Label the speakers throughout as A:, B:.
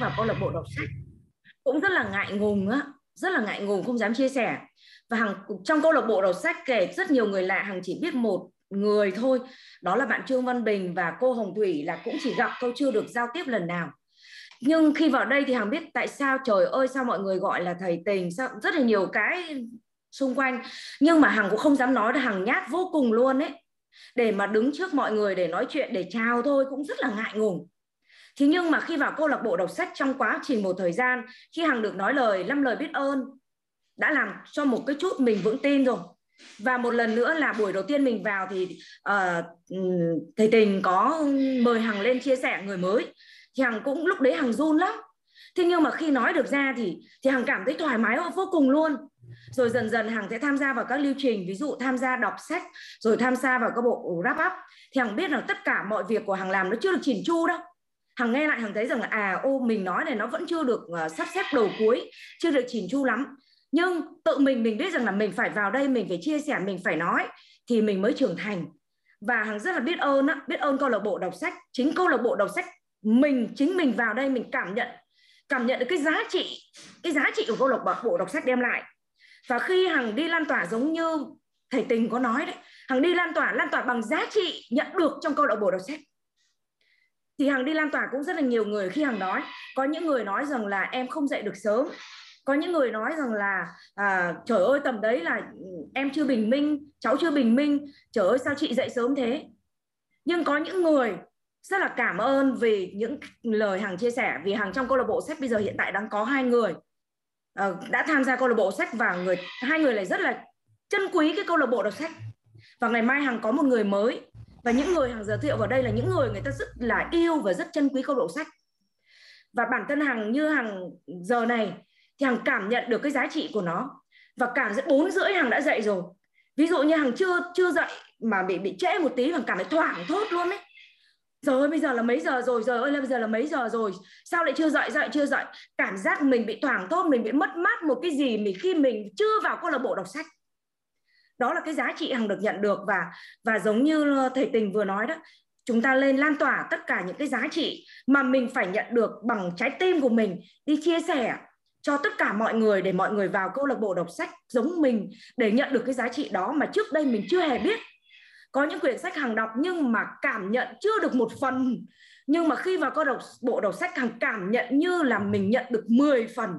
A: vào câu lạc bộ đọc sách. Cũng rất là ngại ngùng á, rất là ngại ngùng, không dám chia sẻ. Và hằng trong câu lạc bộ đọc sách kể rất nhiều người lạ, hằng chỉ biết một người thôi, đó là bạn trương văn bình và cô hồng thủy là cũng chỉ gặp câu chưa được giao tiếp lần nào. Nhưng khi vào đây thì hằng biết tại sao, trời ơi, sao mọi người gọi là thầy tình, sao rất là nhiều cái xung quanh. Nhưng mà hằng cũng không dám nói, hằng nhát vô cùng luôn ấy. Để mà đứng trước mọi người để nói chuyện, để chào thôi, cũng rất là ngại ngùng thế nhưng mà khi vào câu lạc bộ đọc sách trong quá trình một thời gian khi hằng được nói lời năm lời biết ơn đã làm cho một cái chút mình vững tin rồi. Và một lần nữa là buổi đầu tiên mình vào thì uh, thầy tình có mời hằng lên chia sẻ người mới. Thì hằng cũng lúc đấy hằng run lắm. Thế nhưng mà khi nói được ra thì thì hằng cảm thấy thoải mái vô cùng luôn. Rồi dần dần hằng sẽ tham gia vào các lưu trình ví dụ tham gia đọc sách rồi tham gia vào các bộ wrap up. Thì hằng biết là tất cả mọi việc của hằng làm nó chưa được chỉn chu đâu hằng nghe lại hằng thấy rằng là à ô mình nói này nó vẫn chưa được uh, sắp xếp đầu cuối chưa được chỉn chu lắm. Nhưng tự mình mình biết rằng là mình phải vào đây mình phải chia sẻ mình phải nói thì mình mới trưởng thành. Và hằng rất là biết ơn á, biết ơn câu lạc bộ đọc sách. Chính câu lạc bộ đọc sách mình chính mình vào đây mình cảm nhận cảm nhận được cái giá trị cái giá trị của câu lạc bộ đọc sách đem lại. Và khi hằng đi lan tỏa giống như thầy tình có nói đấy hằng đi lan tỏa lan tỏa bằng giá trị nhận được trong câu lạc bộ đọc sách thì hằng đi lan tỏa cũng rất là nhiều người khi hằng nói. Có những người nói rằng là em không dậy được sớm. Có những người nói rằng là à, trời ơi tầm đấy là em chưa bình minh cháu chưa bình minh. Trời ơi sao chị dậy sớm thế? Nhưng có những người rất là cảm ơn vì những lời hằng chia sẻ. Vì hằng trong câu lạc bộ sách bây giờ hiện tại đang có hai người. À, đã tham gia câu lạc bộ sách và người hai người này rất là chân quý cái câu lạc bộ đọc sách và ngày mai hằng có một người mới và những người hàng giới thiệu vào đây là những người người ta rất là yêu và rất chân quý câu độ sách. Và bản thân hàng như hàng giờ này thì hàng cảm nhận được cái giá trị của nó. Và cảm giác bốn rưỡi hàng đã dậy rồi. Ví dụ như hàng chưa chưa dậy mà bị bị trễ một tí hàng cảm thấy thoảng thốt luôn ấy. Giờ ơi, bây giờ là mấy giờ rồi? Giờ ơi bây giờ là mấy giờ rồi? Sao lại chưa dậy dậy, chưa dậy? Cảm giác mình bị thoảng thốt, Mình bị mất mát một cái gì mình Khi mình chưa vào câu lạc bộ đọc sách. Đó là cái giá trị Hằng được nhận được Và và giống như ờ, thầy Tình vừa nói đó, Chúng ta lên lan tỏa tất cả những cái giá trị Mà mình phải nhận được bằng trái tim của mình, Đi chia sẻ cho tất cả mọi người để mọi người vào câu lạc bộ đọc sách giống mình để nhận được cái giá trị đó mà trước đây mình chưa hề biết. Có những quyển sách hàng đọc nhưng mà cảm nhận chưa được một phần. Nhưng mà khi vào câu đọc, bộ đọc sách hàng cảm nhận như là mình nhận được 10 phần.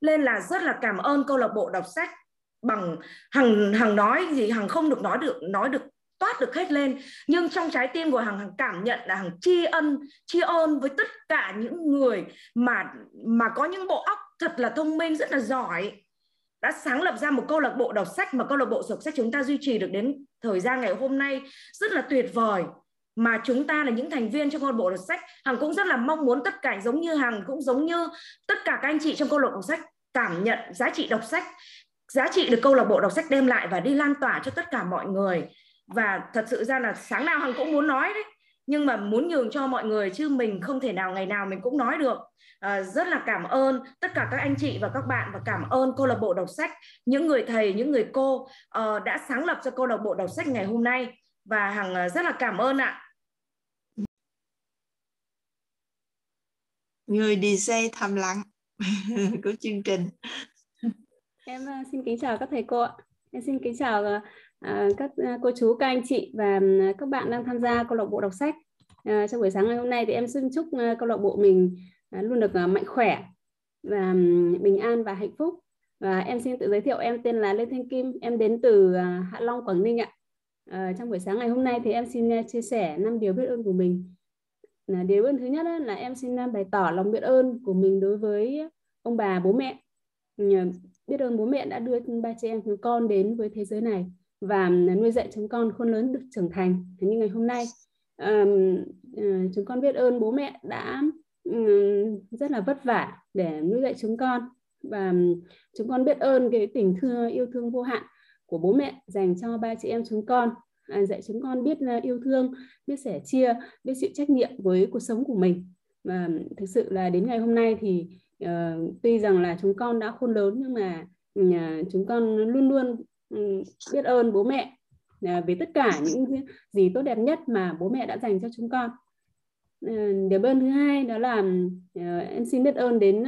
A: Nên là rất là cảm ơn câu lạc bộ đọc sách bằng hằng hằng nói gì, hằng không được nói được nói được, toát được hết lên. Nhưng trong trái tim của hằng hằng cảm nhận là hằng tri ân, tri ơn với tất cả những người mà mà có những bộ óc thật là thông minh, rất là giỏi. Đã sáng lập ra một câu lạc bộ đọc sách, mà câu lạc bộ đọc sách chúng ta duy trì được đến thời gian ngày hôm nay rất là tuyệt vời. Mà chúng ta là những thành viên trong câu lạc bộ đọc sách. Hằng cũng rất là mong muốn tất cả giống như hằng, cũng giống như tất cả các anh chị trong câu lạc bộ đọc sách cảm nhận giá trị đọc sách giá trị được câu lạc bộ đọc sách đem lại và đi lan tỏa cho tất cả mọi người. Và thật sự ra là sáng nào hằng cũng muốn nói đấy. Nhưng mà muốn nhường cho mọi người chứ mình không thể nào ngày nào mình cũng nói được. À, rất là cảm ơn tất cả các anh chị và các bạn và cảm ơn câu lạc bộ đọc sách những người thầy những người cô uh, đã sáng lập cho câu lạc bộ đọc sách ngày hôm nay. Và hằng à, rất là cảm ơn ạ.
B: Người DJ thầm lặng của chương trình
C: em à, xin kính chào các thầy cô ạ. Em xin kính chào à, à, các cô chú, các anh chị và các bạn đang tham gia câu lạc bộ đọc sách. Trong buổi sáng ngày hôm nay thì em xin chúc câu lạc bộ mình luôn được mạnh khỏe và bình an và hạnh phúc. Và em xin tự giới thiệu, em tên là Lê Thanh Kim, em đến từ Hạ Long, Quảng Ninh ạ. Trong buổi sáng ngày hôm nay thì em xin chia sẻ năm điều biết ơn của mình. Điều biết ơn thứ nhất là em xin bày tỏ lòng biết ơn của mình đối với ông bà, bố mẹ biết ơn bố mẹ đã đưa ba chị em chúng con đến với thế giới này và ừ, nuôi dạy chúng con khôn lớn được trưởng thành. Như ngày hôm nay um, uh, chúng con biết ơn bố mẹ đã um, rất là vất vả để nuôi dạy chúng con. Và ừ, chúng con biết ơn cái tình thương yêu thương vô hạn của bố mẹ dành cho ba chị em chúng con. À, dạy chúng con biết uh, yêu thương biết sẻ chia biết chịu trách nhiệm với cuộc sống của mình. Và thực sự là đến ngày hôm nay thì uh, tuy rằng là chúng con đã khôn lớn nhưng mà uh, chúng con luôn luôn Ừ, biết ơn bố mẹ à, uh, về tất cả những gì tốt đẹp nhất mà bố mẹ đã dành cho chúng con. Ờ, điều biết ơn thứ hai đó là ờ, em xin biết ơn đến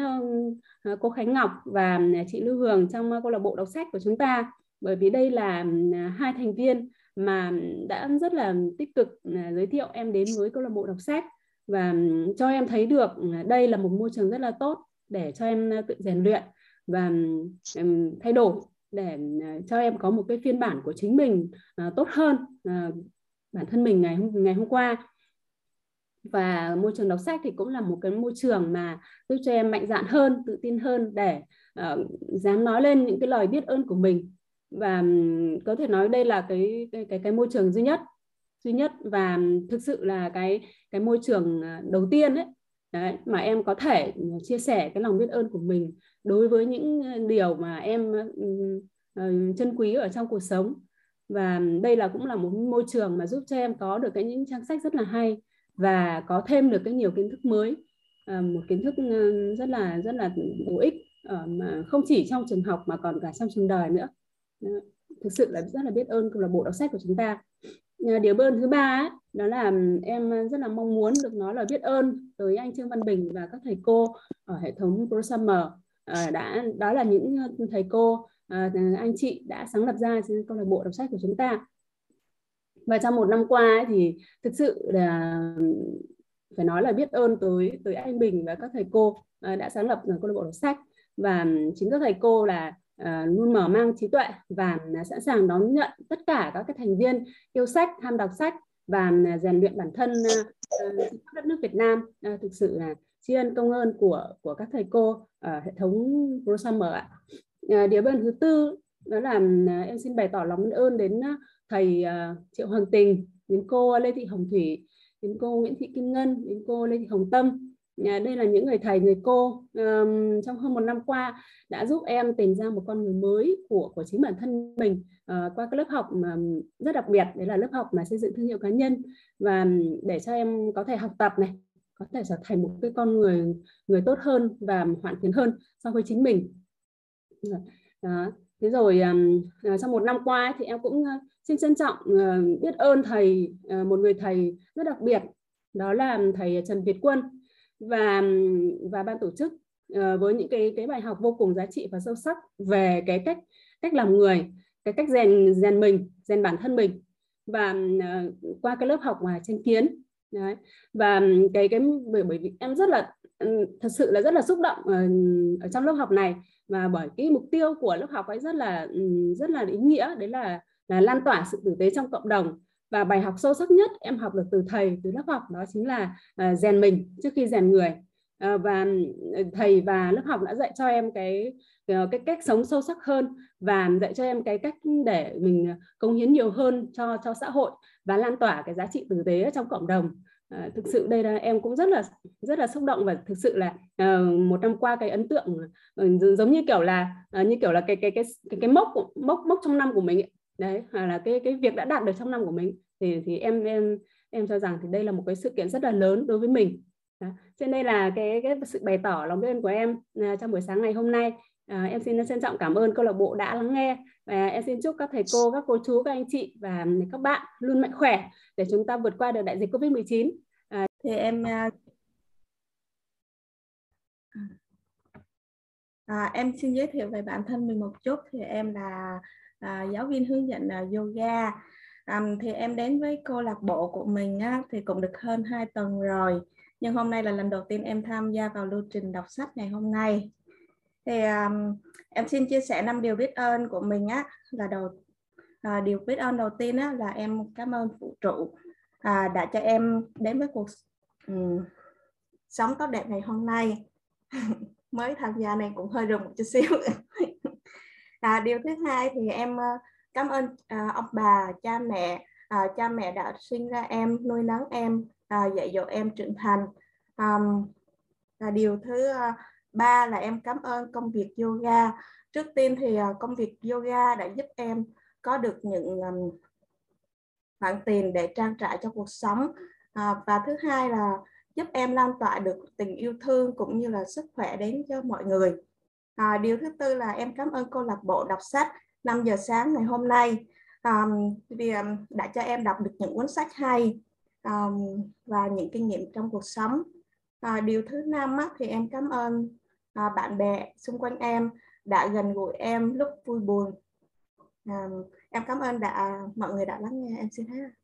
C: à, cô Khánh Ngọc và à, chị Lưu Hường trong câu lạc bộ đọc sách của chúng ta. Bởi vì đây là hai thành viên mà đã rất là tích cực giới thiệu em đến với câu lạc bộ đọc sách và ừ, cho em thấy được đây là một môi trường rất là tốt để cho em ờ, tự rèn luyện và thay đổi để ờ, cho em có một cái phiên bản của chính mình ờ, tốt hơn bản thân mình ngày hôm ngày hôm qua. Và môi trường đọc sách thì cũng là một cái môi trường mà giúp cho em mạnh dạn hơn tự tin hơn để uh, dám nói lên những cái lời biết ơn của mình. Và có thể nói đây là cái cái cái, cái môi trường duy nhất duy nhất và thực sự là cái cái môi trường đầu tiên đấy, đấy, mà em có thể ừ, chia sẻ cái lòng biết ơn của mình đối với những ờ, điều mà em ừ, ờ, trân chân quý ở trong cuộc sống. Và đây là cũng là một môi trường mà giúp cho em có được cái những trang sách rất là hay và có thêm được cái nhiều kiến thức mới ờ, một kiến thức ừ, rất là rất là bổ ích mà không chỉ trong trường học mà còn cả trong trường đời nữa. Thực sự là rất là biết ơn câu lạc bộ đọc sách của chúng ta. Ờ, điều bơn ơn thứ ba ấy, đó là em rất là mong muốn được nói lời biết ơn tới anh Trương Văn Bình và các thầy cô ở hệ thống ProSummer à, ờ, đã đó là những thầy cô ờ, anh chị đã sáng lập ra câu lạc bộ đọc sách của chúng ta. Và trong một năm qua ấy, thì thực sự là phải nói là biết ơn tới tới anh Bình và các thầy cô à, đã sáng lập câu lạc bộ đọc sách. Và chính các thầy cô là uh, luôn mở mang trí tuệ và à, sẵn sàng đón nhận tất cả các cái thành viên yêu sách ham đọc sách và à, rèn luyện bản thân uh, đất nước Việt Nam uh, thực sự là tri ân công ơn của của các thầy cô ở hệ thống ProSummer ạ. Uh, điều bên thứ tư đó là em xin bày tỏ lòng biết ơn đến thầy uh, Triệu Hoàng Tình, đến cô Lê Thị Hồng Thủy, đến cô Nguyễn Thị Kim Ngân, đến cô Lê Thị Hồng Tâm. Đây là những người thầy, người cô um, trong hơn một năm qua đã giúp em tìm ra một con người mới của của chính bản thân mình uh, qua cái lớp học mà rất đặc biệt. Đấy là lớp học mà xây dựng thương hiệu cá nhân. Và để cho em có thể học tập này có thể trở thành một cái con người người tốt hơn và hoàn thiện hơn so với chính mình. Đó. thế rồi um, trong ờ, một năm qua thì em cũng xin trân trọng uh, biết ơn thầy uh, một người thầy rất đặc biệt. Đó là thầy Trần Việt Quân và và ban tổ chức ờ, với những cái cái bài học vô cùng giá trị và sâu sắc về cái cách cách làm người cái cách rèn rèn mình rèn bản thân mình và ờ, qua cái lớp học mà tranh kiến. Đấy. và cái cái bởi bởi vì em rất là ừ, thật sự là rất là xúc động ở, ở trong lớp học này và bởi cái mục tiêu của lớp học ấy rất là ừ, rất là ý nghĩa. Đấy là là lan tỏa sự tử tế trong cộng đồng và bài học sâu sắc nhất em học được từ thầy từ lớp học đó chính là uh, rèn mình trước khi rèn người. Uh, và ừ, thầy và lớp học đã dạy cho em cái uh, cái cách sống sâu sắc hơn và dạy cho em cái cách để mình ờ, công hiến nhiều hơn cho cho xã hội và lan tỏa cái giá trị tử tế trong cộng đồng. À, thực sự đây là em cũng rất là rất là xúc động và thực sự là uh, một năm qua cái ấn tượng uh, giống như kiểu là uh, như kiểu là cái cái cái cái, cái mốc mốc mốc trong năm của mình ấy đấy là cái cái việc đã đạt được trong năm của mình thì thì em em em cho rằng thì đây là một cái sự kiện rất là lớn đối với mình. Đó. cho nên là cái cái sự bày tỏ lòng biết ơn của em à, trong buổi sáng ngày hôm nay à, em xin trân trọng cảm ơn câu lạc bộ đã lắng nghe. Và em xin chúc các thầy cô các cô chú các anh chị và các bạn luôn mạnh khỏe để chúng ta vượt qua được đại dịch covid 19
D: à, thì em à, À, em xin giới thiệu về bản thân mình một chút. Thì em là à, giáo viên hướng dẫn à, yoga. À, thì em đến với câu lạc bộ của mình á, thì cũng được hơn 2 tuần rồi. Nhưng hôm nay là lần đầu tiên em tham gia vào lưu trình đọc sách ngày hôm nay. Thì um, em xin chia sẻ năm điều biết ơn của mình á là đầu à, điều biết ơn đầu tiên á là em cảm ơn phụ trụ à, đã cho em đến với cuộc um, sống tốt đẹp ngày hôm nay. Mới tham gia này cũng hơi rùng một chút xíu. à, điều thứ hai thì em ờ, cảm ơn à, ông bà cha mẹ à, cha mẹ đã sinh ra em nuôi nấng em à, dạy dỗ em trưởng thành. À, à, điều thứ ba là em cảm ơn công việc yoga. Trước tiên thì à, công việc yoga đã giúp em có được những um, khoản tiền để trang trải cho cuộc sống. À, và thứ hai là giúp em lan tỏa được tình yêu thương cũng như là sức khỏe đến cho mọi người. À, điều thứ tư là em cảm ơn câu lạc bộ đọc sách 5 giờ sáng ngày hôm nay. Um, vì um, đã cho em đọc được những cuốn sách hay um, và những kinh nghiệm trong cuộc sống. À, điều thứ năm á, thì em cảm ơn à, bạn bè xung quanh em đã gần gũi em lúc vui buồn. À, em cảm ơn đã mọi người đã lắng nghe em xin hết.